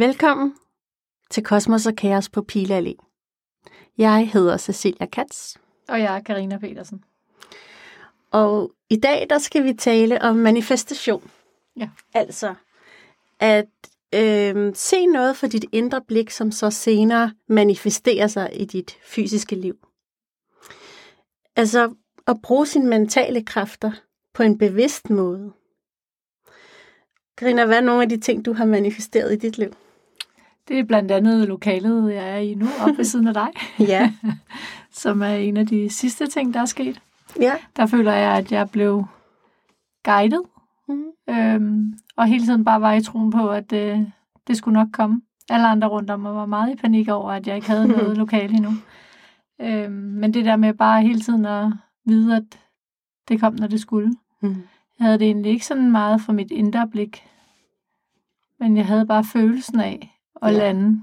Velkommen til Kosmos og Kaos på Pile Allé. Jeg hedder Cecilia Katz, Og jeg er Karina Petersen. og i dag der skal vi tale om manifestation. Ja. Altså at øh, se noget for dit indre blik, som så senere manifesterer sig i dit fysiske liv. Altså at bruge sine mentale kræfter på en bevidst måde. Karina, hvad er nogle af de ting, du har manifesteret i dit liv? Det er blandt andet lokalet, jeg er i nu, oppe ved siden af dig, Ja. som er en af de sidste ting, der er sket. Ja. Der føler jeg, at jeg blev guidet, Mm. øhm, og hele tiden bare var i troen på, at øh, det skulle nok komme. Alle andre rundt om mig var meget i panik over, at jeg ikke havde noget lokale endnu. Øhm, men det der med bare hele tiden at vide, at det kom, når det skulle. Mm. Jeg havde det egentlig ikke sådan meget for mit indre blik, men jeg havde bare følelsen af at Ja. lande,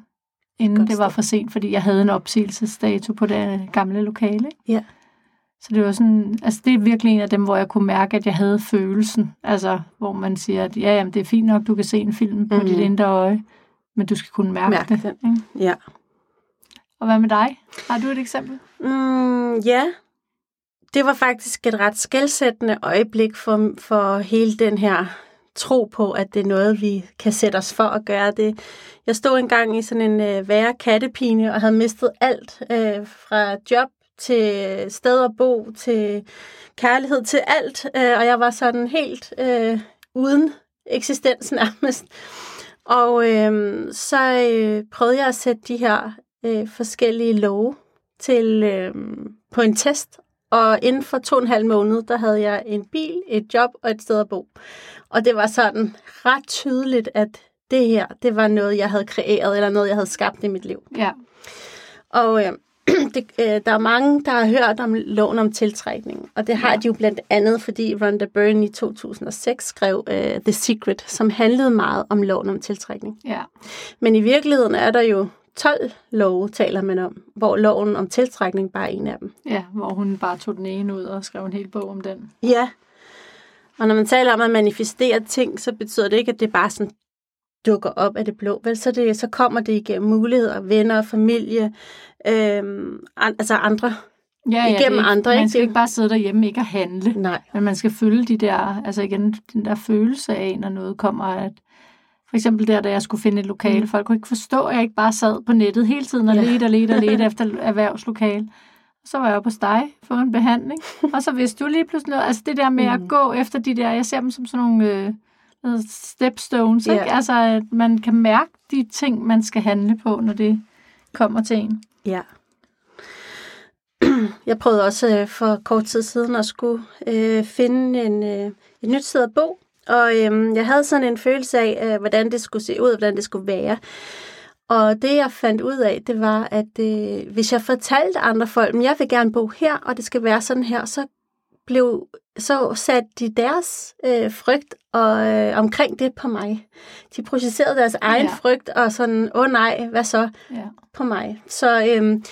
inden Godt det var for sent, fordi jeg havde en opsigelsesdato på det gamle lokale. Ja. Så det var sådan, altså det er virkelig en af dem, hvor jeg kunne mærke, at jeg havde følelsen. Altså, hvor man siger, at ja, jamen, det er fint nok, du kan se en film på Mhm. mm. dit indre øje, men du skal kunne mærke, Mærke det. den. Ikke? Ja. Og hvad med dig? Har du et eksempel? Mm, ja, det var faktisk et ret skældsættende øjeblik for, for hele den her tro på, at det er noget, vi kan sætte os for at gøre det. Jeg stod engang i sådan en øh, værre kattepine og havde mistet alt øh, fra job til sted at bo, til kærlighed, til alt. Øh, og jeg var sådan helt øh, uden eksistens nærmest. Og øh, så øh, prøvede jeg at sætte de her øh, forskellige love til øh, på en test, og inden for to og en halv måned, der havde jeg en bil, et job og et sted at bo. Og det var sådan ret tydeligt, at det her, det var noget, jeg havde kreeret, eller noget, jeg havde skabt i mit liv. Ja. Og øh, det, øh, der er mange, der har hørt om loven om tiltrækning, og det har Ja. de jo blandt andet, fordi Rhonda Byrne i 2006 skrev øh, The Secret, som handlede meget om loven om tiltrækning. Ja. Men i virkeligheden er der jo 12 love, taler man om, hvor loven om tiltrækning bare er en af dem. ja, hvor hun bare tog den ene ud og skrev en hel bog om den. Ja. Og når man taler om at manifestere ting, så betyder det ikke, at det bare sådan dukker op af det blå. Vel, så, det, så kommer det igennem muligheder, venner, familie, øhm, an, altså andre. Ja, ja, Igennem ikke, andre, Man ikke? skal ikke bare sidde derhjemme ikke at handle. Nej. Men man skal følge de der, altså igen, den der følelse af, når noget kommer, at for eksempel der, da jeg skulle finde et lokale, Mm. folk kunne ikke forstå, at jeg ikke bare sad på nettet hele tiden og Ja. ledte og ledte og ledte efter erhvervslokale. Så var jeg hos dig, få en behandling, og så vidste du lige pludselig noget. Altså det der med mm. At gå efter de der, jeg ser dem som sådan nogle øh, stepstones, ikke? Altså at man kan mærke de ting, man skal handle på, når det kommer til en. Ja. Jeg prøvede også øh, for kort tid siden at skulle øh, finde en, øh, et nyt sted at bo. Og øh, jeg havde sådan en følelse af, øh, hvordan det skulle se ud, hvordan det skulle være. Og det jeg fandt ud af, det var, at øh, hvis jeg fortalte andre folk, at jeg vil gerne bo her, og det skal være sådan her, så blev så satte de deres øh, frygt og, øh, omkring det på mig. De projicerede deres egen Ja. frygt og sådan, åh oh, nej, hvad så? Ja. på mig. Så øhm,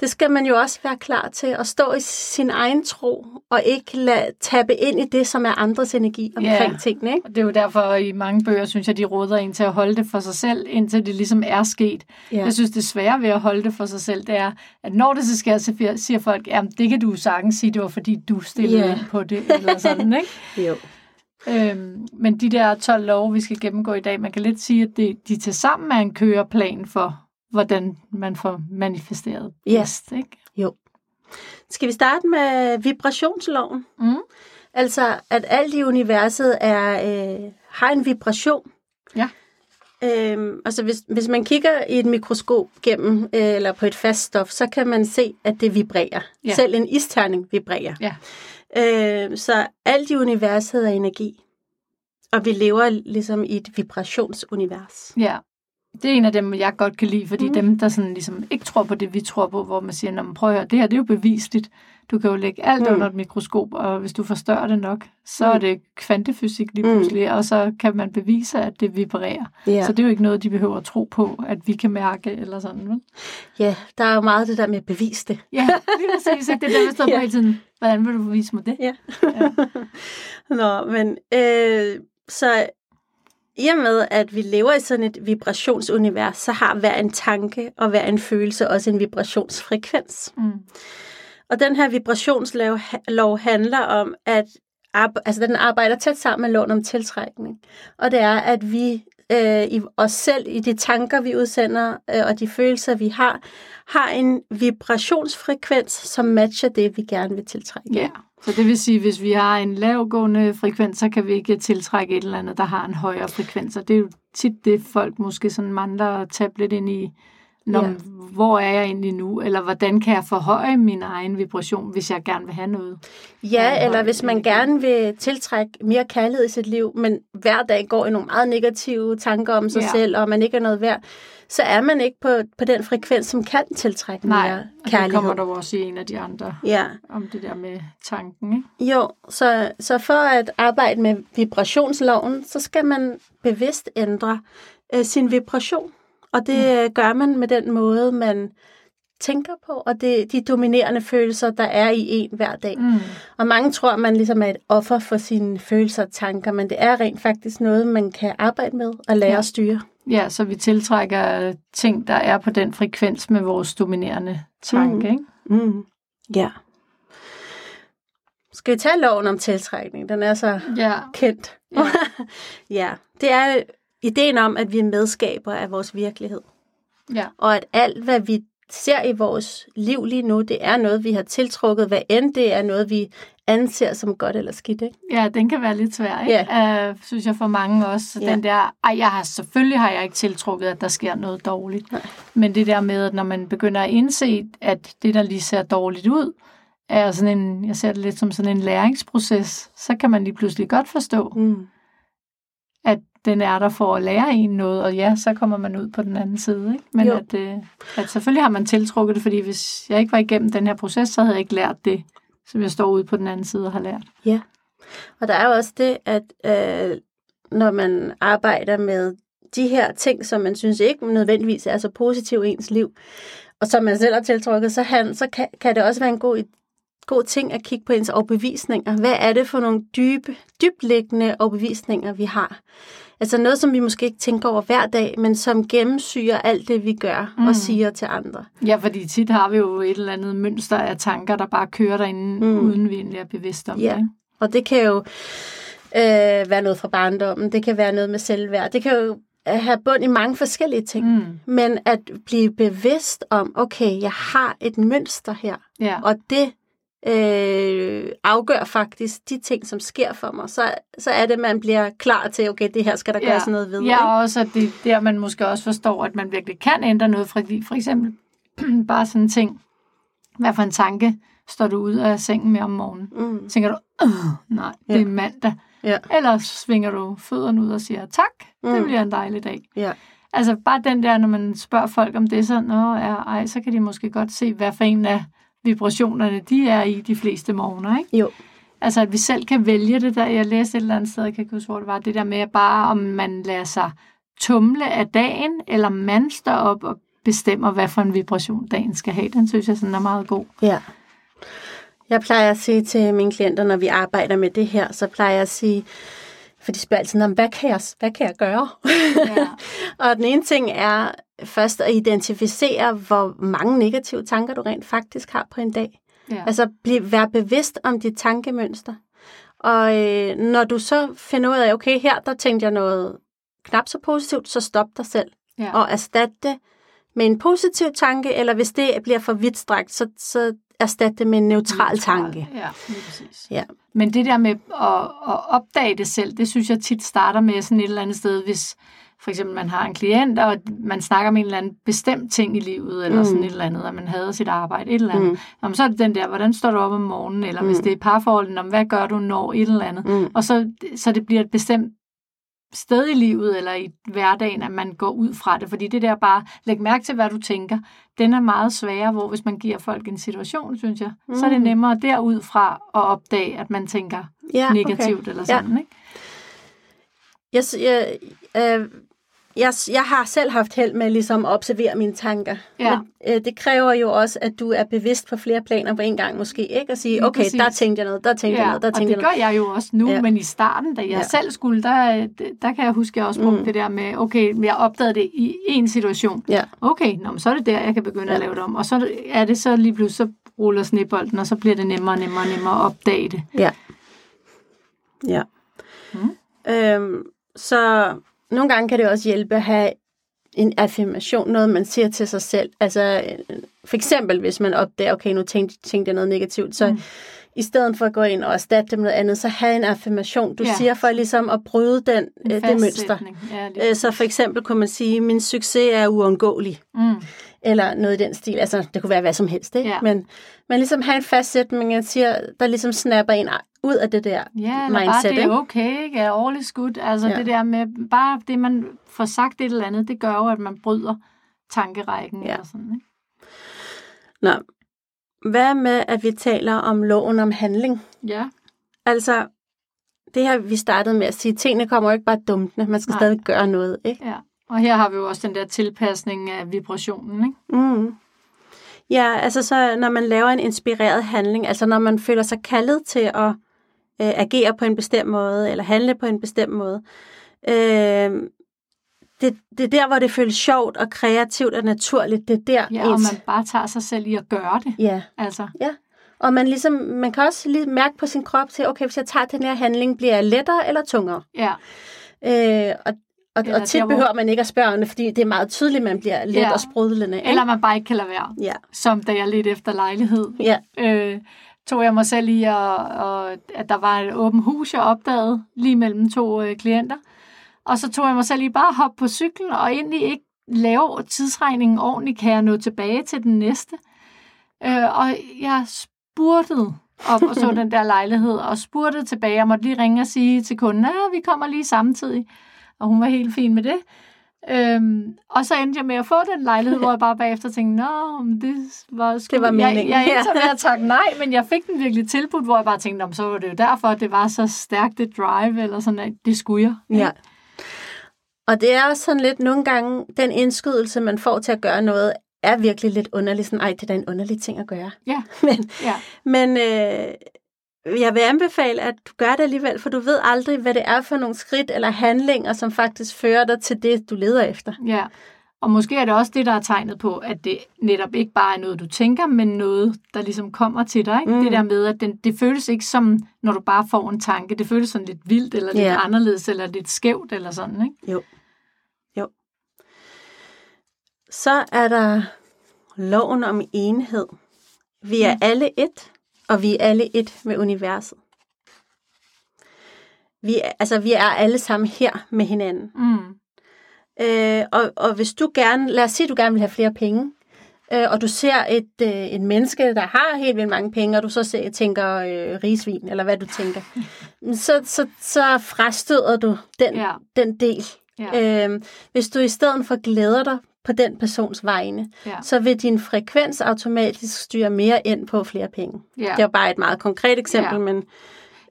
det skal man jo også være klar til at stå i sin egen tro, og ikke lade tabe ind i det, som er andres energi omkring Ja. tingene. Ikke? Og det er jo derfor, i mange bøger, synes jeg, de råder en til at holde det for sig selv, indtil det ligesom er sket. Ja. Jeg synes, det svære ved at holde det for sig selv, det er, at når det så sker, så siger folk, jamen det kan du sagtens sige, det var fordi du stillede Ja. ind på det, eller sådan, ikke? Jo. Øhm, men de der 12 love, vi skal gennemgå i dag, man kan lidt sige, at det, de til sammen er en køreplan for, hvordan man får manifesteret bedst, ikke? jo. Skal vi starte med vibrationsloven? Mm. Altså, at alt i universet er, øh, har en vibration. Ja. Øhm, altså, hvis, hvis man kigger i et mikroskop gennem, øh, eller på et fast stof, så kan man se, at det vibrerer. Ja. Selv en isterning vibrerer. Ja. Øh, så alt i universet er energi. Og vi lever ligesom i et vibrationsunivers. Ja, det er en af dem, jeg godt kan lide, fordi Mm. dem, der sådan ligesom ikke tror på det, vi tror på, hvor man siger, "Nå, men prøv at høre, det her det er jo bevisligt. Du kan jo lægge alt Mm. under et mikroskop, og hvis du forstørrer det nok, så mm. er det kvantefysik lige Mm. pludselig, mm. og så kan man bevise, at det vibrerer. Ja. Så det er jo ikke noget, de behøver at tro på, at vi kan mærke, eller sådan, vel? ja, der er jo meget det der med at bevise det. Ja, lige præcis. Ikke? Det er det, vi står på hele tiden. Hvordan vil du bevise mig det? Ja. Ja. Nå, men øh, så i og med, at vi lever i sådan et vibrationsunivers, så har hver en tanke og hver en følelse også en vibrationsfrekvens. Mm. Og den her vibrationslov lov handler om, at altså den arbejder tæt sammen med loven om tiltrækning. Og det er, at vi øh, i os selv, i de tanker, vi udsender, øh, og de følelser, vi har, har en vibrationsfrekvens, som matcher det, vi gerne vil tiltrække. Ja, så det vil sige, at hvis vi har en lavgående frekvens, så kan vi ikke tiltrække et eller andet, der har en højere frekvens. Og det er jo tit det, folk måske sådan mangler at tabe lidt ind i, når, Ja. hvor er jeg egentlig nu, eller hvordan kan jeg forhøje min egen vibration, hvis jeg gerne vil have noget. Ja, eller hvis man gerne vil tiltrække mere kærlighed i sit liv, men hver dag går i nogle meget negative tanker om sig Ja. selv, og man ikke er noget værd, så er man ikke på, på den frekvens, som kan tiltrække Nej, mere og det kærlighed. kommer der også i en af de andre, Ja, om det der med tanken. Ikke? jo, så, så for at arbejde med vibrationsloven, så skal man bevidst ændre øh, sin vibration. Og det mm. gør man med den måde, man tænker på, og det, de dominerende følelser, der er i en hver dag. Mm. Og mange tror, at man ligesom er et offer for sine følelser og tanker, men det er rent faktisk noget, man kan arbejde med og lære Ja. at styre. Ja, så vi tiltrækker ting, der er på den frekvens med vores dominerende tanke. Mm. Ikke? Mm. Ja. Skal vi tage loven om tiltrækning? Den er så Ja, kendt. Ja. ja, det er ideen om, at vi er medskaber af vores virkelighed. ja. Og at alt, hvad vi ser i vores liv lige nu, det er noget, vi har tiltrukket, hvad end det er noget, vi anser som godt eller skidt. Ikke? Ja, den kan være lidt svær, ikke? Ja. Uh, synes jeg for mange også. Ja. Den der, ej, jeg har, selvfølgelig har jeg ikke tiltrukket, at der sker noget dårligt. Nej. Men det der med, at når man begynder at indse, at det, der lige ser dårligt ud, er sådan en, jeg ser det lidt som sådan en læringsproces, så kan man lige pludselig godt forstå, Mm. Den er der for at lære en noget, og ja, så kommer man ud på den anden side. Ikke? Men Jo. at, øh, at selvfølgelig har man tiltrukket det, fordi hvis jeg ikke var igennem den her proces, så havde jeg ikke lært det, som jeg står ude på den anden side og har lært. Ja, og der er jo også det, at øh, når man arbejder med de her ting, som man synes ikke nødvendigvis er så positive i ens liv, og som man selv har tiltrukket, så, han, så kan, kan det også være en god, god ting at kigge på ens overbevisninger. Hvad er det for nogle dybe, dybliggende overbevisninger, vi har? Altså noget, som vi måske ikke tænker over hver dag, men som gennemsyrer alt det, vi gør mm. Og siger til andre. Ja, fordi tit har vi jo et eller andet mønster af tanker, der bare kører derinde, Mm. uden vi egentlig er bevidst om Ja. det. Og det kan jo øh, være noget fra barndommen, det kan være noget med selvværd, det kan jo have bund i mange forskellige ting. Mm. Men at blive bevidst om, okay, jeg har et mønster her, Ja. og det øh, afgør faktisk de ting, som sker for mig. Så, så er det, man bliver klar til, okay, det her skal der ja. gøres noget ved. Ja, og også at det er der, man måske også forstår, at man virkelig kan ændre noget. For, for eksempel bare sådan en ting. Hvad for en tanke står du ud af sengen med om morgenen? Mm. Tænker du, Åh, nej, det Ja. er mandag. Ja. Eller svinger du fødderne ud og siger, tak, det Mm. bliver en dejlig dag. Ja. Altså bare den der, når man spørger folk om det, så, Nå, ja, ej, så kan de måske godt se, hvad for en af vibrationerne de er i de fleste morgener. Ikke? Jo. Altså at vi selv kan vælge det der. Jeg læste et eller andet sted, jeg kan ikke huske, hvor det var, det der med bare, om man lader sig tumle af dagen, eller man står op og bestemmer, hvad for en vibration dagen skal have. Den synes jeg sådan er meget god. Ja. Jeg plejer at sige til mine klienter, når vi arbejder med det her, så plejer jeg at sige, for de spørger altid, "Nå, hvad kan jeg, hvad kan jeg gøre? Ja. og den ene ting er først at identificere, hvor mange negative tanker du rent faktisk har på en dag. Ja. Altså bliv, vær bevidst om dit tankemønster. Og øh, når du så finder ud af, okay, her der tænkte jeg noget knap så positivt, så stop dig selv ja. og erstat det med en positiv tanke, eller hvis det bliver for vidtstrakt, så, så erstat det med en neutral tanke. Ja, lige præcis. Ja. Men det der med at, at opdage det selv, det synes jeg tit starter med sådan et eller andet sted, hvis for eksempel man har en klient, og man snakker om en eller anden bestemt ting i livet, eller Mm. sådan et eller andet, og man havde sit arbejde, et eller andet. Mm. Jamen, så er det den der, hvordan står du op om morgenen, eller mm. hvis det er parforholdet, om hvad gør du når et eller andet. Mm. Og så, så det bliver et bestemt sted i livet, eller i hverdagen, at man går ud fra det. Fordi det der bare, læg mærke til, hvad du tænker, den er meget sværere, hvor hvis man giver folk en situation, synes jeg, mm. så er det Mm. nemmere derudfra at opdage, at man tænker Ja, negativt eller Ja. sådan, ikke? Jeg, jeg, øh, jeg, jeg har selv haft held med ligesom at observere mine tanker. Ja. Men, øh, det kræver jo også, at du er bevidst på flere planer på en gang måske, ikke? At sige, okay, præcis. der tænkte jeg noget, der tænkte jeg noget, der og tænkte det jeg noget. gør jeg jo også nu, Ja. ja. men i starten, da jeg Ja. ja. selv skulle, der, der kan jeg huske, at jeg også brugte Mm. det der med, okay, jeg opdagede det i en situation. Ja. Okay, nå, men så er det der, jeg kan begynde ja. Ja. at lave det om. Og så er det så lige pludselig, så ruller snebolden, og så bliver det nemmere og nemmere og nemmere at opdage det. Ja. Ja. Mm. Øhm, så nogle gange kan det også hjælpe at have en affirmation, noget man siger til sig selv. Altså for eksempel, hvis man opdager, okay, nu tænkte, tænkte jeg noget negativt, så mm. I stedet for at gå ind og erstatte det med noget andet, så have en affirmation, du ja. Siger for ligesom at bryde den, En øh, det mønster. Ja, lige Øh, Så for eksempel kunne man sige, min succes er uundgåelig. Mm. Eller noget i den stil. Altså, det kunne være hvad som helst, ikke? Ja. Men, men ligesom have en fastsætning, man siger, der ligesom snapper en ud af det der Ja, mindset, bare det er okay, ikke? Er all is good. Altså ja. det der med, bare det man får sagt et eller andet, det gør jo, at man bryder tankerækken Ja. eller sådan, ikke? Nå, hvad med, at vi taler om loven om handling? Ja, Altså, det her, vi startede med at sige, tingene kommer jo ikke bare dumpende, man skal Nej. stadig gøre noget, ikke? ja. Og her har vi jo også den der tilpasning af vibrationen, ikke? Mm. Ja, altså så når man laver en inspireret handling, altså når man føler sig kaldet til at øh, agere på en bestemt måde, eller handle på en bestemt måde, øh, det, det er der, hvor det føles sjovt og kreativt og naturligt. Det er der, Ja, og ens- man bare tager sig selv i at gøre det. Ja, Altså, og man, ligesom, man kan også lige mærke på sin krop til, okay, hvis jeg tager den her handling, bliver jeg lettere eller tungere? ja, Øh, og, og, Eller og tit der, hvor- behøver man ikke at spørge om det, fordi det er meget tydeligt, at man bliver let Ja. og sprudlende. ikke? eller man bare ikke kan lade være. Ja, Som da jeg lidt efter lejlighed, ja, øh, tog jeg mig selv i, at, og, at der var et åbent hus, jeg opdagede lige mellem to øh, klienter. Og så tog jeg mig selv i bare at hoppe på cyklen, og egentlig ikke lave tidsregningen ordentligt, kan jeg nå tilbage til den næste. Øh, og jeg spurtede op og så den der lejlighed, og spurgte tilbage. Jeg måtte lige ringe og sige til kunden, at vi kommer lige samtidig. Og hun var helt fin med det. Øhm, og så endte jeg med at få den lejlighed, hvor jeg bare bagefter tænkte, nå, det var sgu... Det var jeg, meningen. jeg endte så med at takke nej, men jeg fik den virkelig tilbudt, hvor jeg bare tænkte, om så var det jo derfor, at det var så stærkt et drive, eller sådan, at det skulle jeg. ikke? ja. Og det er også sådan lidt, nogle gange, den indskydelse, man får til at gøre noget, er virkelig lidt underlig. Sådan, ej, det er da en underlig ting at gøre. Ja, Men, ja, men øh, jeg vil anbefale, at du gør det alligevel, for du ved aldrig, hvad det er for nogle skridt eller handlinger, som faktisk fører dig til det, du leder efter. ja. Og måske er det også det, der er tegnet på, at det netop ikke bare er noget, du tænker, men noget, der ligesom kommer til dig. Ikke? Mm. Det der med, at den, det føles ikke som, når du bare får en tanke. Det føles sådan lidt vildt, eller lidt Ja. anderledes, eller lidt skævt, eller sådan. Ikke? Jo. Jo. Så er der loven om enhed. Vi er Mm. alle et, og vi er alle et med universet. Vi er, altså, vi er alle sammen her med hinanden. Mm. Øh, og, og hvis du gerne, lad os sige, at du gerne vil have flere penge, øh, og du ser et, øh, et menneske, der har helt vildt mange penge, og du så ser, tænker øh, rigsvin, eller hvad du tænker, så, så, så frastøder du den, Ja. den del. Ja. Øh, hvis du i stedet for glæder dig på den persons vegne, Ja. så vil din frekvens automatisk styre mere ind på flere penge. Ja. Det er bare et meget konkret eksempel, Ja. men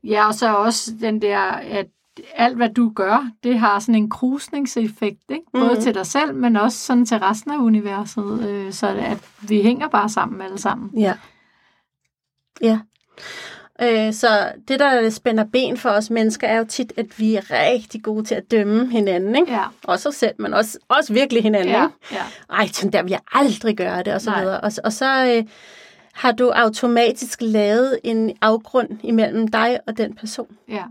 Ja, og så også den der, at alt hvad du gør, det har sådan en krusningseffekt, ikke? Både Mhm. mm. til dig selv, men også sådan til resten af universet, øh, så at vi hænger bare sammen alle sammen. Ja. Ja. Øh, så det, der spænder ben for os mennesker, er jo tit, at vi er rigtig gode til at dømme hinanden. Ikke? Ja, Også os selv, men også, også virkelig hinanden. ja, Ikke? ja. Ej, sådan der vil jeg aldrig gøre det, og så Nej. videre. Og, og så øh, har du automatisk lavet en afgrund imellem dig og den person. ja.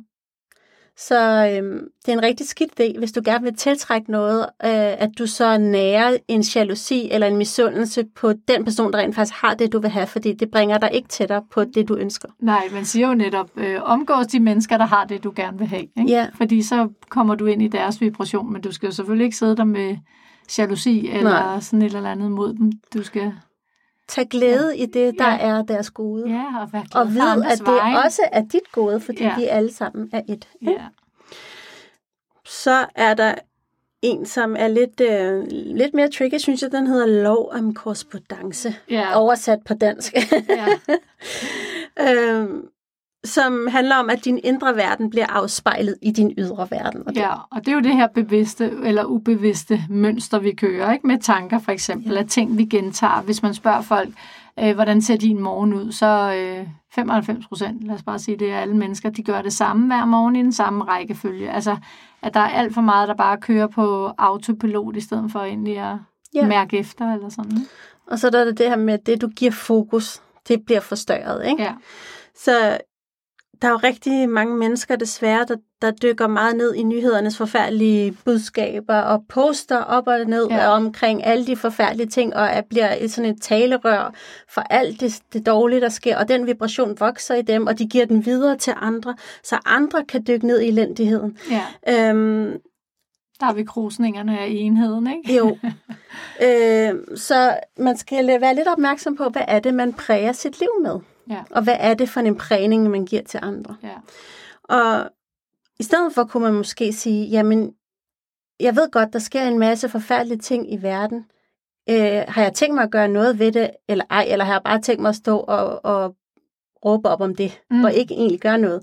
Så øh, det er en rigtig skidt idé, hvis du gerne vil tiltrække noget, øh, at du så nærer en jalousi eller en misundelse på den person, der rent faktisk har det, du vil have, fordi det bringer dig ikke tættere på det, du ønsker. Nej, man siger jo netop, øh, omgås de mennesker, der har det, du gerne vil have. Ikke? Ja. Fordi så kommer du ind i deres vibration, men du skal jo selvfølgelig ikke sidde der med jalousi eller Nej. sådan et eller andet mod dem. Du skal Tag glæde ja. i det, der Ja. er deres gode. ja, og Og ved, at det vegne. også er dit gode, fordi Ja. vi alle sammen er et. Ja. Så er der en, som er lidt, øh, lidt mere tricky, synes jeg. Den hedder lov om korrespondence. Ja. Oversat på dansk. ja. øhm, som handler om, at din indre verden bliver afspejlet i din ydre verden. Og det... Ja, og det er jo det her bevidste eller ubevidste mønster, vi kører, ikke med tanker for eksempel, ja. af ting, vi gentager. Hvis man spørger folk, øh, hvordan ser din morgen ud, så øh, 95 procent, lad os bare sige, det er alle mennesker, de gør det samme hver morgen i den samme rækkefølge. Altså, at der er alt for meget, der bare kører på autopilot, i stedet for egentlig at ja. mærke efter, eller sådan. Og så er der det her med, at det, du giver fokus, det bliver forstørret, ikke? Ja. Så der er jo rigtig mange mennesker desværre, der, der dykker meget ned i nyhedernes forfærdelige budskaber og poster op og ned ja. omkring alle de forfærdelige ting, og at bliver et sådan et talerør for alt det, det dårlige, der sker, og den vibration vokser i dem, og de giver den videre til andre, så andre kan dykke ned i elendigheden. Ja. Øhm, der har vi krusningerne af enheden, ikke? Jo. øh, så man skal være lidt opmærksom på, hvad er det, man præger sit liv med? Ja. Og hvad er det for en prægning, man giver til andre? Ja. Og i stedet for kunne man måske sige, jamen, jeg ved godt, der sker en masse forfærdelige ting i verden. Øh, har jeg tænkt mig at gøre noget ved det, eller ej, eller har jeg bare tænkt mig at stå og, og råbe op om det, mm. og ikke egentlig gøre noget.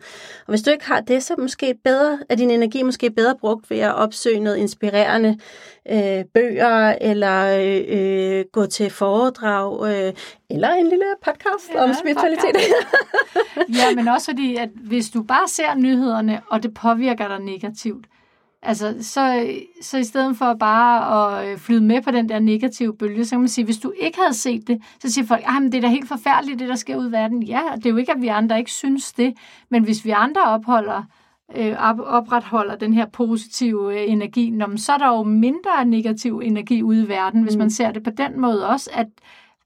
Og hvis du ikke har det, så måske bedre, er din energi måske bedre brugt ved at opsøge noget inspirerende øh, bøger, eller øh, gå til foredrag, øh, eller en lille podcast ja, om spiritualitet. Ja, men også fordi, at hvis du bare ser nyhederne, og det påvirker dig negativt, Altså, så, så i stedet for bare at øh, flyde med på den der negative bølge, så kan man sige, hvis du ikke havde set det, så siger folk, at det er da helt forfærdeligt, det der sker ud i verden. Ja, det er jo ikke, at vi andre ikke synes det, men hvis vi andre opholder, øh, opretholder den her positive øh, energi, så er der jo mindre negativ energi ude i verden, hvis man mm. ser det på den måde også, at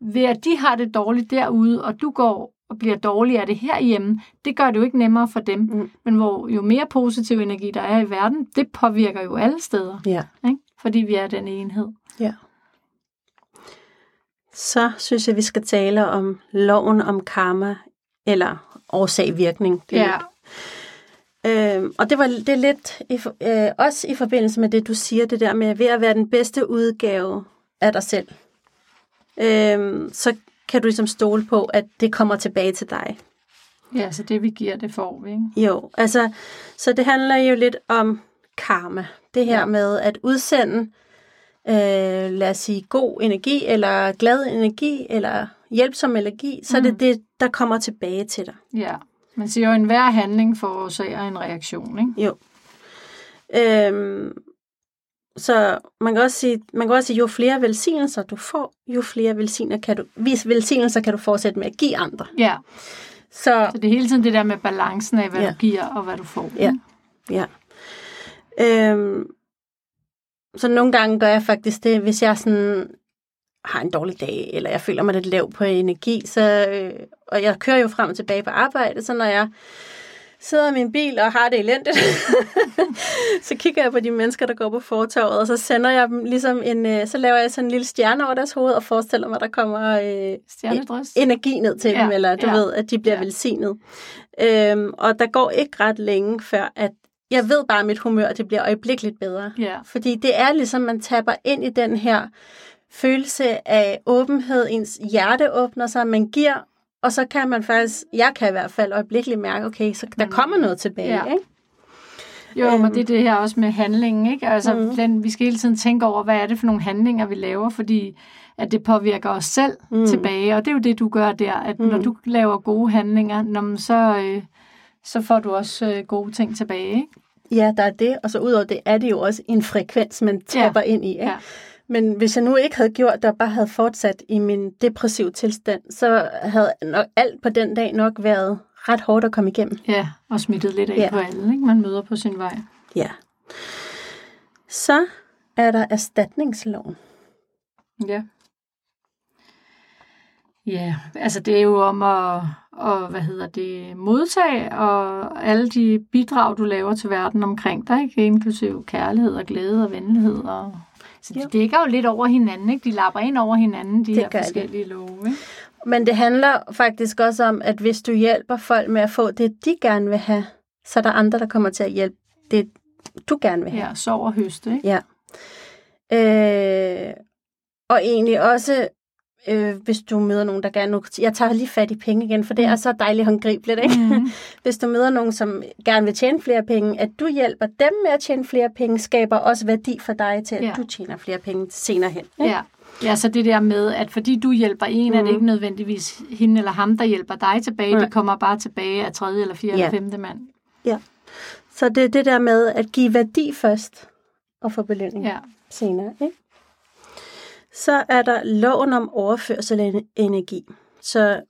ved at de har det dårligt derude, og du går og bliver dårligere af det herhjemme, det gør det jo ikke nemmere for dem. Mm. Men hvor jo mere positiv energi der er i verden, det påvirker jo alle steder. Ja. Ikke? Fordi vi er den enhed. Ja. Så synes jeg, vi skal tale om loven om karma, eller årsag-virkning. Ja. Øhm, og det var det er lidt i, øh, også i forbindelse med det, du siger, det der med ved at være den bedste udgave af dig selv. Øhm, så kan du ligesom stole på, at det kommer tilbage til dig. Ja, så det vi giver, det får vi, ikke? Jo, altså, så det handler jo lidt om karma. Det her ja. med at udsende, øh, lad os sige, god energi, eller glad energi, eller hjælpsom energi, så mm. det er det, der kommer tilbage til dig. Ja, man siger jo, at enhver handling forårsager en reaktion, ikke? Jo. Øhm, så man kan også sige, man kan også sige, jo flere velsignelser du får, jo flere velsignelser kan du, vis velsignelser kan du fortsætte med at give andre. Ja. Så, så det er hele tiden det der med balancen af, hvad ja. du giver og hvad du får. Ja, ja. Øhm, så nogle gange gør jeg faktisk det, hvis jeg sådan har en dårlig dag, eller jeg føler mig lidt lav på energi, så, øh, og jeg kører jo frem og tilbage på arbejde, så når jeg sidder i min bil og har det elendigt, så kigger jeg på de mennesker, der går på fortorvet, og så sender jeg dem ligesom en, øh, så laver jeg sådan en lille stjerne over deres hoved, og forestiller mig, at der kommer øh, energi ned til ja, dem, eller du ja, ved, at de bliver ja. velsignet. Øhm, og der går ikke ret længe, før at jeg ved bare, at mit humør det bliver øjeblikkeligt bedre. Ja. Fordi det er ligesom, man tapper ind i den her følelse af åbenhed, ens hjerte åbner sig, man giver, og så kan man faktisk, jeg kan i hvert fald øjeblikkeligt mærke, okay, så der mm. kommer noget tilbage, ja. ikke? Jo, men det er det her også med handlingen, ikke? Altså, mm. den, vi skal hele tiden tænke over, hvad er det for nogle handlinger, vi laver, fordi at det påvirker os selv mm. tilbage, og det er jo det, du gør der, at mm. når du laver gode handlinger, når, så, øh, så får du også øh, gode ting tilbage, ikke? Ja, der er det, og så udover det er det jo også en frekvens, man tapper ja. ind i, ikke? Ja. Men hvis jeg nu ikke havde gjort det, og bare havde fortsat i min depressive tilstand, så havde nok alt på den dag nok været ret hårdt at komme igennem. Ja, og smittet lidt af ja. på alle, ikke? man møder på sin vej. Ja. Så er der erstatningsloven. Ja. Ja, altså det er jo om at, at hvad hedder det, modtage og alle de bidrag, du laver til verden omkring dig, ikke? inklusive kærlighed og glæde og venlighed og så de dækker jo lidt over hinanden, ikke? De lapper ind over hinanden, de det her forskellige det. love, ikke? Men det handler faktisk også om, at hvis du hjælper folk med at få det, de gerne vil have, så er der andre, der kommer til at hjælpe det, du gerne vil have. Ja, sov og høste, ikke? Ja. Øh, og egentlig også, øh, hvis du møder nogen, der gerne... Jeg tager lige fat i penge igen, for det er så dejligt håndgribeligt, ikke? Mm. Hvis du møder nogen, som gerne vil tjene flere penge, at du hjælper dem med at tjene flere penge, skaber også værdi for dig til, at Ja. du tjener flere penge senere hen. ikke? Ja. ja, så det der med, at fordi du hjælper en, mm. er det Mhm. ikke nødvendigvis hende eller ham, der hjælper dig tilbage. Nej. Det kommer bare tilbage af tredje eller fjerde Ja. eller femte mand. Så det er det der med at give værdi først, og få belønning Ja. senere. Ikke? Så er der loven om overførsel af energi. Så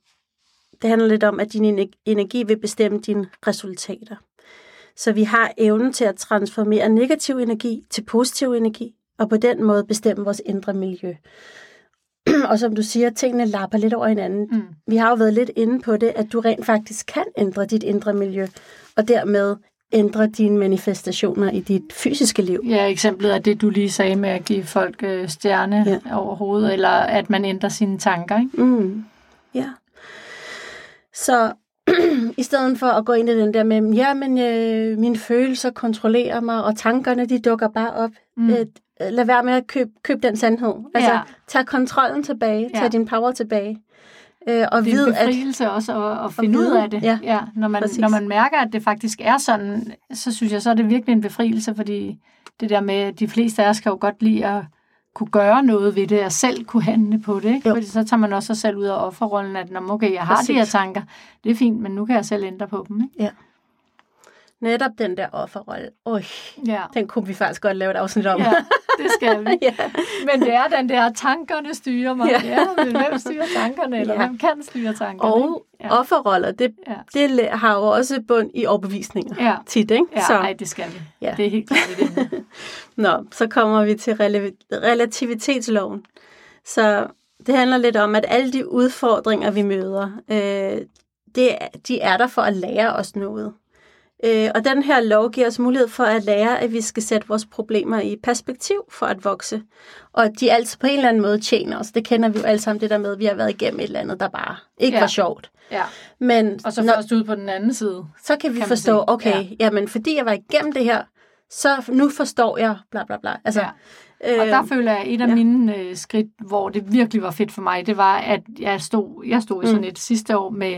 det handler lidt om, at din ener- energi vil bestemme dine resultater. Så vi har evnen til at transformere negativ energi til positiv energi, og på den måde bestemme vores indre miljø. og som du siger, tingene lapper lidt over hinanden. Mm. Vi har jo været lidt inde på det, at du rent faktisk kan ændre dit indre miljø, og dermed ændre dine manifestationer i dit fysiske liv. Ja, eksemplet er det, du lige sagde med at give folk øh, stjerne Ja. over hovedet, eller at man ændrer sine tanker. Ikke? Mm. Ja. Så i stedet for at gå ind i den der med, ja, men øh, mine følelser kontrollerer mig, og tankerne, de dukker bare op. Mm. Øh, lad være med at købe, købe den sandhed. Altså, Ja. tag kontrollen tilbage, Ja. tag din power tilbage. Øh, og Det er en vid, at befrielse også at, at finde ud vide, af det. ja. Ja, når, man, Præcis. når man mærker, at det faktisk er sådan, så synes jeg, så er det virkelig en befrielse, fordi det der med, at de fleste af os kan jo godt lide at kunne gøre noget ved det, og selv kunne handle på det. Ikke? Jo. Fordi så tager man også sig selv ud af offerrollen, at Nå, okay, jeg har Præcis. de her tanker, det er fint, men nu kan jeg selv ændre på dem. Ikke? netop den der offerrolle, øj, Ja. den kunne vi faktisk godt lave et afsnit om. ja, det skal vi. ja. Men det er den der, tankerne styrer mig. Ja. Ja. ja men hvem styrer tankerne, eller Ja. hvem kan styre tankerne? Og ikke? ja. offerroller, det, Ja. det har jo også bund i overbevisninger. Ja. Tit, ikke? Ja, Så- ej, det skal vi. Ja. Det er helt klart emne. Nå, så kommer vi til rela- relativitetsloven. Så det handler lidt om, at alle de udfordringer, vi møder, øh, det, de er der for at lære os noget. Øh, og den her lov giver os mulighed for at lære, at vi skal sætte vores problemer i perspektiv for at vokse. Og at de altså på en eller anden måde tjener os. Det kender vi jo alle sammen, det der med, at vi har været igennem et eller andet, der bare ikke Ja. var sjovt. Ja. Men Og så når, først ud på den anden side. så kan vi kan forstå, sige. okay, Ja. jamen fordi jeg var igennem det her, så nu forstår jeg bla bla bla. Altså, Ja. Og der øh, føler jeg, at et af ja. mine øh, skridt, hvor det virkelig var fedt for mig, det var, at jeg stod, jeg stod i sådan Mm. et sidste år med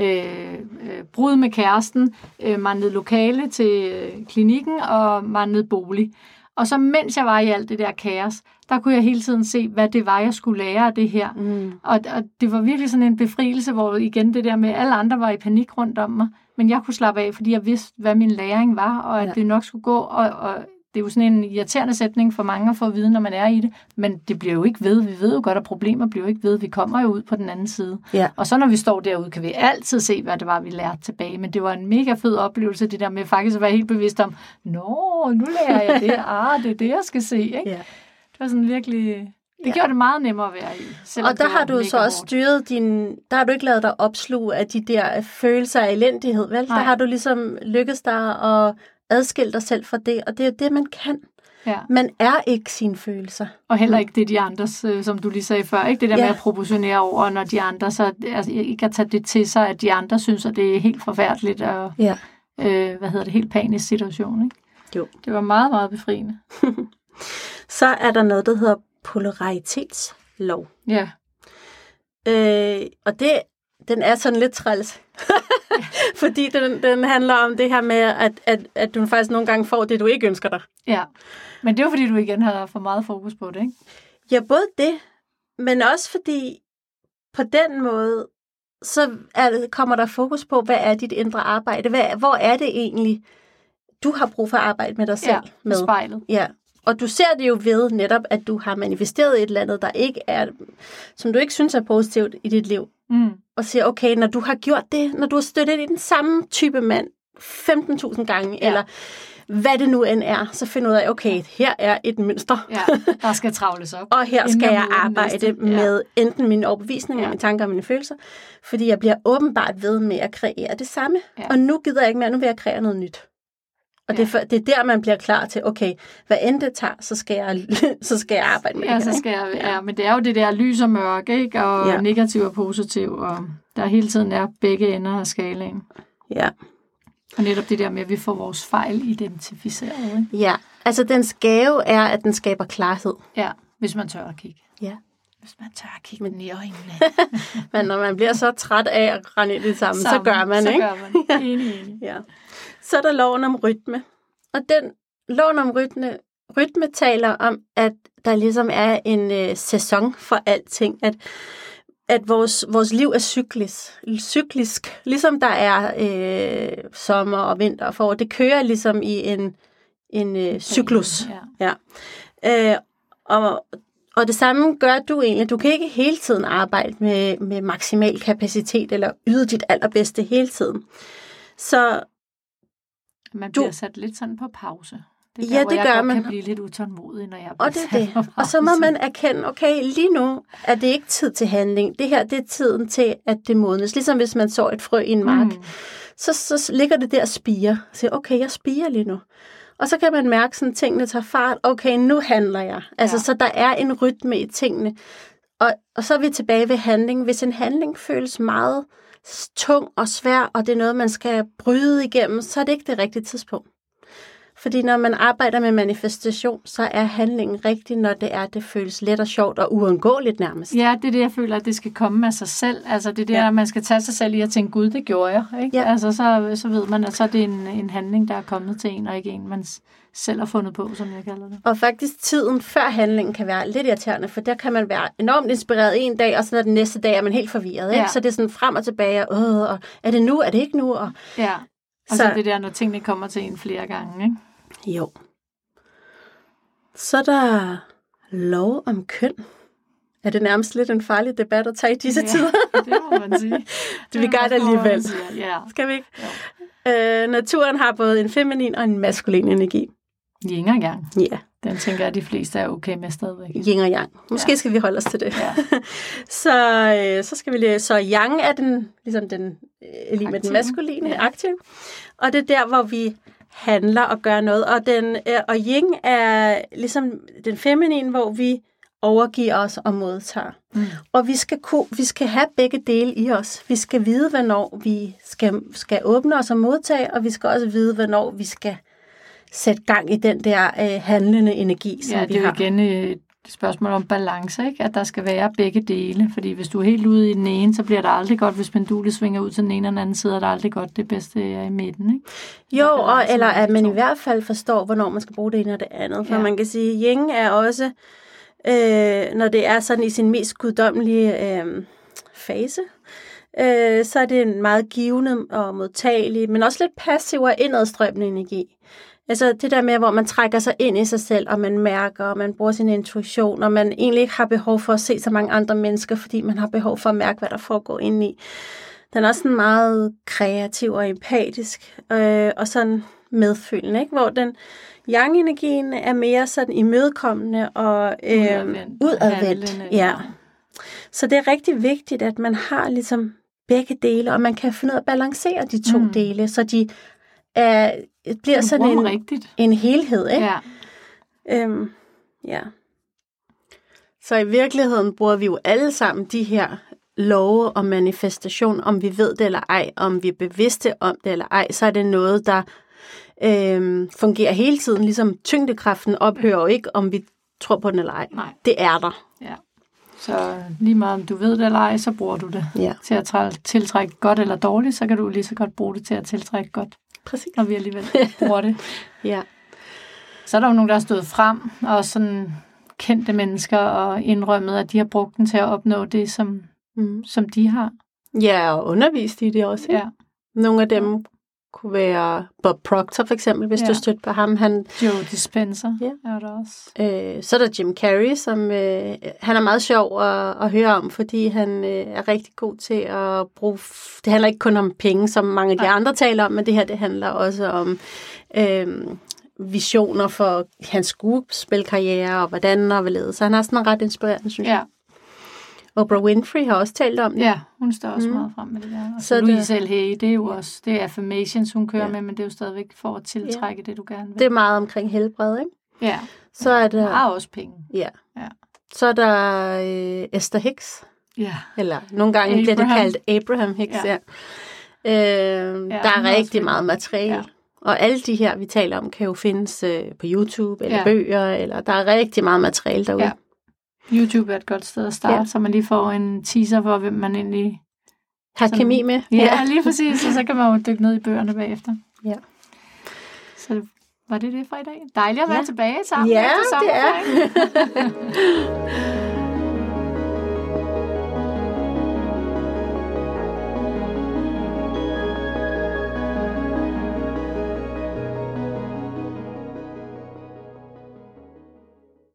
øh, øh, brud med kæresten, øh, manglede lokale til øh, klinikken og manglede bolig. Og så mens jeg var i alt det der kaos, der kunne jeg hele tiden se, hvad det var, jeg skulle lære af det her. Mm. Og, og det var virkelig sådan en befrielse, hvor igen det der med, at alle andre var i panik rundt om mig, men jeg kunne slappe af, fordi jeg vidste, hvad min læring var, og at ja. det nok skulle gå. Og, og det er jo sådan en irriterende sætning for mange at få at vide, når man er i det, men det bliver jo ikke ved. Vi ved jo godt, at problemer bliver jo ikke ved. Vi kommer jo ud på den anden side. Ja. Og så når vi står derude, kan vi altid se, hvad det var, vi lærte tilbage. Men det var en mega fed oplevelse, det der med faktisk at være helt bevidst om, nå, nu lærer jeg det. Ah, det er det, jeg skal se. Ikke? Ja. Det var sådan virkelig... Det Ja. gjorde det meget nemmere at være i. Og der har du så også styret din... Der har du ikke lavet dig opsluge af de der følelser af elendighed, vel? Der Nej. har du ligesom lykkes dig at adskille dig selv fra det, og det er jo det, man kan. Ja. Man er ikke sine følelser. Og heller ikke det, de andres, øh, som du lige sagde før, ikke det der Ja. med at proportionere over, når de andre så, altså ikke at tage det til sig, at de andre synes, at det er helt forfærdeligt og, Ja. øh, hvad hedder det, helt panisk situation, ikke? Jo. Det var meget, meget befriende. Så er der noget, der hedder polaritetslov. Ja. Øh, og det, den er sådan lidt træls. Fordi den, den handler om det her med, at, at, at du faktisk nogle gange får det, du ikke ønsker dig. Ja. Men det er jo fordi, du igen har for meget fokus på det, ikke? Ja, både det, men også fordi på den måde, så er det, kommer der fokus på, hvad er dit indre arbejde? Hvad, hvor er det egentlig, du har brug for at arbejde med dig selv Ja, med? spejlet. Ja, og du ser det jo ved netop, at du har manifesteret et eller andet, der ikke er, som du ikke synes er positivt i dit liv. Mm. Og siger, okay, når du har gjort det, når du har støttet i den samme type mand 15.000 gange, ja. Eller hvad det nu end er, så finder du ud af, okay, her er et mønster. Ja, der skal travles op. Og her skal jeg arbejde næste. Ja. med enten mine overbevisninger, ja. Mine tanker og mine følelser, fordi jeg bliver åbenbart ved med at kreere det samme. Ja. Og nu gider jeg ikke mere, nu vil jeg kreere noget nyt. Og ja. det, er for, det er der, man bliver klar til, okay, hvad end det tager, så skal jeg, så skal jeg arbejde med Ja, det så her. skal jeg, ja, men det er jo det der lys og mørke, ikke? Og Ja. ja. negativ og positiv, og der hele tiden er begge ender af skalaen. Ja. Og netop det der med, at vi får vores fejl identificeret, ikke? ja, altså dens gave er, at den skaber klarhed. Ja, hvis man tør at kigge. Ja. Hvis man tør at kigge Men... i øjnene. Men når man bliver så træt af at rende ind i det samme, Sammen, så gør man, så ikke? gør man. Ja. Enig, enig. Ja. Så er der loven om rytme. Og den loven om rytme, rytme taler om, at der ligesom er en øh, sæson for alting. At, at vores, vores liv er cyklisk, cyklisk. Ligesom der er øh, sommer og vinter og forår. Det kører ligesom i en, en øh, cyklus. Ja. Ja. Øh, og, og det samme gør du egentlig. Du kan ikke hele tiden arbejde med, med maksimal kapacitet eller yde dit allerbedste hele tiden. Så Man Du- bliver sat lidt sådan på pause. Det er Ja, der, hvor det jeg gør man. kan blive lidt utålmodig, når jeg Og det er det. Og så må man erkende, okay, lige nu er det ikke tid til handling. Det her, det er tiden til, at det modnes. Ligesom hvis man så et frø i en mark, mm. Så, så ligger det der og spiger. Så okay, jeg spiger lige nu. Og så kan man mærke, sådan tingene tager fart. Okay, nu handler jeg. Altså, Ja. så der er en rytme i tingene. Og, og så er vi tilbage ved handling. Hvis en handling føles meget tung og svær, og det er noget, man skal bryde igennem, så er det ikke det rigtige tidspunkt. Fordi når man arbejder med manifestation, så er handlingen rigtig, når det er, det føles let og sjovt og uundgåeligt nærmest. Ja, det er det, jeg føler, at det skal komme af sig selv. Altså det er der, Ja. man skal tage sig selv i at tænke, gud, det gjorde jeg. Ikke? Ja. Altså så, så ved man, at så er det en, en handling, der er kommet til en, og ikke en, man selv har fundet på, som jeg kalder det. Og faktisk tiden før handlingen kan være lidt irriterende, for der kan man være enormt inspireret en dag, og så er den næste dag er man helt forvirret. Ikke? Ja. Så det er sådan frem og tilbage, og, øh, og er det nu, er det ikke nu? Og, Ja. Og så, Så- det der, når tingene kommer til en flere gange. Ikke? jo. Så er der lov om køn. Er det nærmest lidt en farlig debat at tage i disse Ja. tider? Det må man sige. Det vi gør det må man alligevel. Ja. Skal vi ikke? Øh, naturen har både en feminin og en maskulin energi. Yin og yang. Ja, Den tænker jeg, at de fleste er okay med stadigvæk. yin og yang. Måske Ja. skal vi holde os til det. Ja. Så, øh, så skal vi lige, så yang er den, ligesom den, øh, lige med den maskuline, ja. Ja. aktiv. Og det er der, hvor vi handler og gør noget. Og, den, øh, og yin er ligesom den feminine, hvor vi overgiver os og modtager. Mm. Og vi skal, kunne, vi skal have begge dele i os. Vi skal vide, hvornår vi skal, skal åbne os og modtage, og vi skal også vide, hvornår vi skal sætte gang i den der øh, handlende energi, som Ja, vi det er har. jo igen et spørgsmål om balance, ikke? at der skal være begge dele. Fordi hvis du er helt ude i den ene, så bliver det aldrig godt, hvis pendulet svinger ud til den ene og den anden side, og det er aldrig godt. Det bedste er i midten. Ikke? Jo, og, eller at man i hvert fald forstår, hvornår man skal bruge det ene og det andet. For ja. Ja. man kan sige, at yin er også, øh, når det er sådan i sin mest guddommelige øh, fase, øh, så er det en meget givende og modtagelig, men også lidt passiv og indadstrømmende energi. Altså det der med, hvor man trækker sig ind i sig selv, og man mærker, og man bruger sin intuition, og man egentlig ikke har behov for at se så mange andre mennesker, fordi man har behov for at mærke, hvad der foregår indeni. Den er også sådan meget kreativ og empatisk, øh, og sådan medfølende, ikke? hvor den yang-energien er mere sådan imødekommende og øh, Udadvendt, Ja. Så det er rigtig vigtigt, at man har ligesom begge dele, og man kan finde ud af at balancere de to. Mm. dele, så de er, bliver Du sådan en, rigtigt. en helhed. Ikke? Ja. Øhm, ja. Så i virkeligheden bruger vi jo alle sammen de her love om manifestation, om vi ved det eller ej, om vi er bevidste om det eller ej, så er det noget, der øhm, fungerer hele tiden. Ligesom tyngdekraften ophører jo ikke, om vi tror på den eller ej. Nej. Det er der. Ja. Så lige meget om du ved det eller ej, så bruger du det Ja, til at træ- tiltrække godt eller dårligt, så kan du lige så godt bruge det til at tiltrække godt, præcis. når vi alligevel bruger det. Ja. Så er der jo nogen, der har stået frem, og sådan kendte mennesker, og indrømmet, at de har brugt den til at opnå det, som, Mm. som de har. ja, og undervist i det også. Ikke? Ja. Nogle af dem kunne være Bob Proctor for eksempel, hvis ja. Ja. du støtter på ham. Han, Joe Dispenza Ja. er der også. øh, så er der Jim Carrey, som øh, han er meget sjov at, at høre om, fordi han øh, er rigtig god til at bruge... Det handler ikke kun om penge, som mange af de Nej. andre taler om, men det her det handler også om øh, visioner for hans skuespilkarriere og hvordan og hvorledes. Så han er sådan ret inspirerende, synes jeg. Ja, Oprah Winfrey har også talt om det. ja hun står også Mm. meget frem med det der. Og Så så det- Louise L. Hay, det er jo også, det er affirmations, hun kører Ja. med, men det er jo stadigvæk for at tiltrække ja. det, du gerne vil. Det er meget omkring helbred, ikke? ja, Så er hun der... har også penge. Ja. Ja. Så er der øh, Esther Hicks, Ja, eller nogle gange bliver det kaldt Abraham Hicks, ja. Ja. Øh, Ja, der er rigtig meget materiale. Ja. Og alle de her, vi taler om, kan jo findes øh, på YouTube, eller. Ja. bøger, eller der er rigtig meget materiale derude. Ja. YouTube er et godt sted at starte, Ja. så man lige får en teaser for, hvem man egentlig... Har Sådan- kemi med. Ja, ja. lige præcis, og så kan man jo dykke ned i bøgerne bagefter. Ja. Så var det det for i dag. Dejligt at være Ja. tilbage sammen Ja, det er.